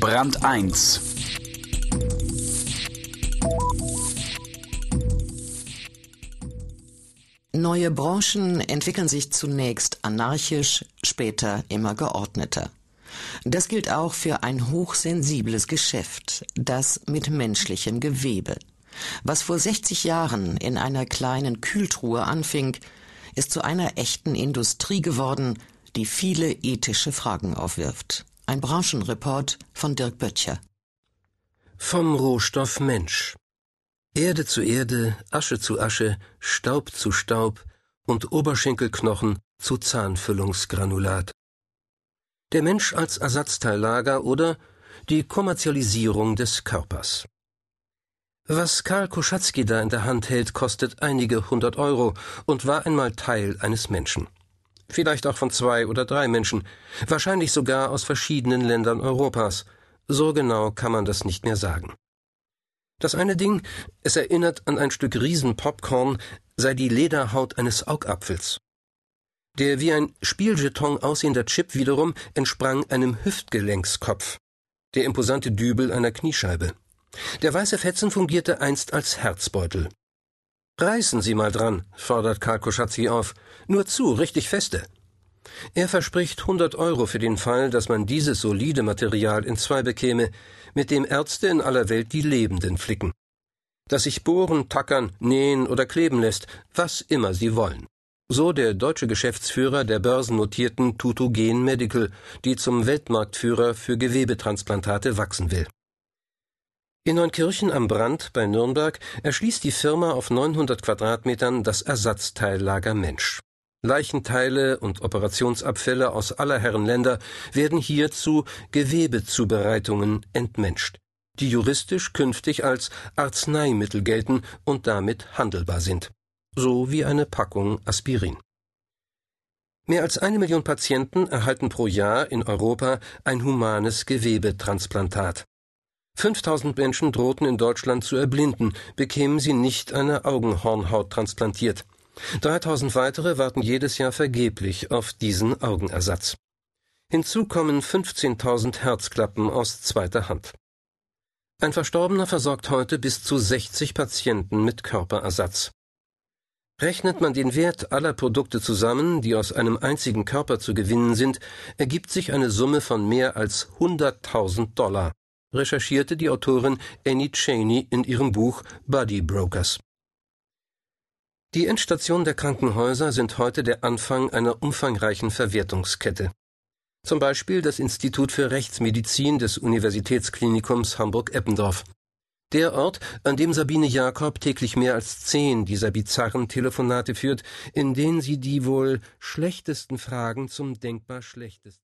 Brand 1 Neue Branchen entwickeln sich zunächst anarchisch, später immer geordneter. Das gilt auch für ein hochsensibles Geschäft, das mit menschlichem Gewebe. Was vor 60 Jahren in einer kleinen Kühltruhe anfing, ist zu einer echten Industrie geworden, die viele ethische Fragen aufwirft. Ein Branchenreport von Dirk Böttcher. Vom Rohstoff Mensch. Erde zu Erde, Asche zu Asche, Staub zu Staub und Oberschenkelknochen zu Zahnfüllungsgranulat. Der Mensch als Ersatzteillager oder die Kommerzialisierung des Körpers. Was Karl Koschatzky da in der Hand hält, kostet einige hundert Euro und war einmal Teil eines Menschen. Vielleicht auch von zwei oder drei Menschen, wahrscheinlich sogar aus verschiedenen Ländern Europas. So genau kann man das nicht mehr sagen. Das eine Ding, es erinnert an ein Stück Riesenpopcorn, sei die Lederhaut eines Augapfels. Der wie ein Spieljeton aussehende Chip wiederum entsprang einem Hüftgelenkskopf, der imposante Dübel einer Kniescheibe. Der weiße Fetzen fungierte einst als Herzbeutel. Reißen Sie mal dran, fordert Karl Koschatzky auf. Nur zu, richtig feste. Er verspricht 100 Euro für den Fall, dass man dieses solide Material in zwei bekäme, mit dem Ärzte in aller Welt die Lebenden flicken. Das sich bohren, tackern, nähen oder kleben lässt, was immer sie wollen. So der deutsche Geschäftsführer der börsennotierten Tutogen Medical, die zum Weltmarktführer für Gewebetransplantate wachsen will. In Neunkirchen am Brand bei Nürnberg erschließt die Firma auf 900 Quadratmetern das Ersatzteillager Mensch. Leichenteile und Operationsabfälle aus aller Herren Länder werden hier zu Gewebezubereitungen entmenscht, die juristisch künftig als Arzneimittel gelten und damit handelbar sind, so wie eine Packung Aspirin. Mehr als eine Million Patienten erhalten pro Jahr in Europa ein humanes Gewebetransplantat. 5000 Menschen drohten in Deutschland zu erblinden, bekämen sie nicht eine Augenhornhaut transplantiert. 3000 weitere warten jedes Jahr vergeblich auf diesen Augenersatz. Hinzu kommen 15.000 Herzklappen aus zweiter Hand. Ein Verstorbener versorgt heute bis zu 60 Patienten mit Körperersatz. Rechnet man den Wert aller Produkte zusammen, die aus einem einzigen Körper zu gewinnen sind, ergibt sich eine Summe von mehr als 100.000 Dollar, recherchierte die Autorin Annie Cheney in ihrem Buch Body Brokers. Die Endstationen der Krankenhäuser sind heute der Anfang einer umfangreichen Verwertungskette. Zum Beispiel das Institut für Rechtsmedizin des Universitätsklinikums Hamburg-Eppendorf. Der Ort, an dem Sabine Jakob täglich mehr als zehn dieser bizarren Telefonate führt, in denen sie die wohl schlechtesten Fragen zum denkbar schlechtesten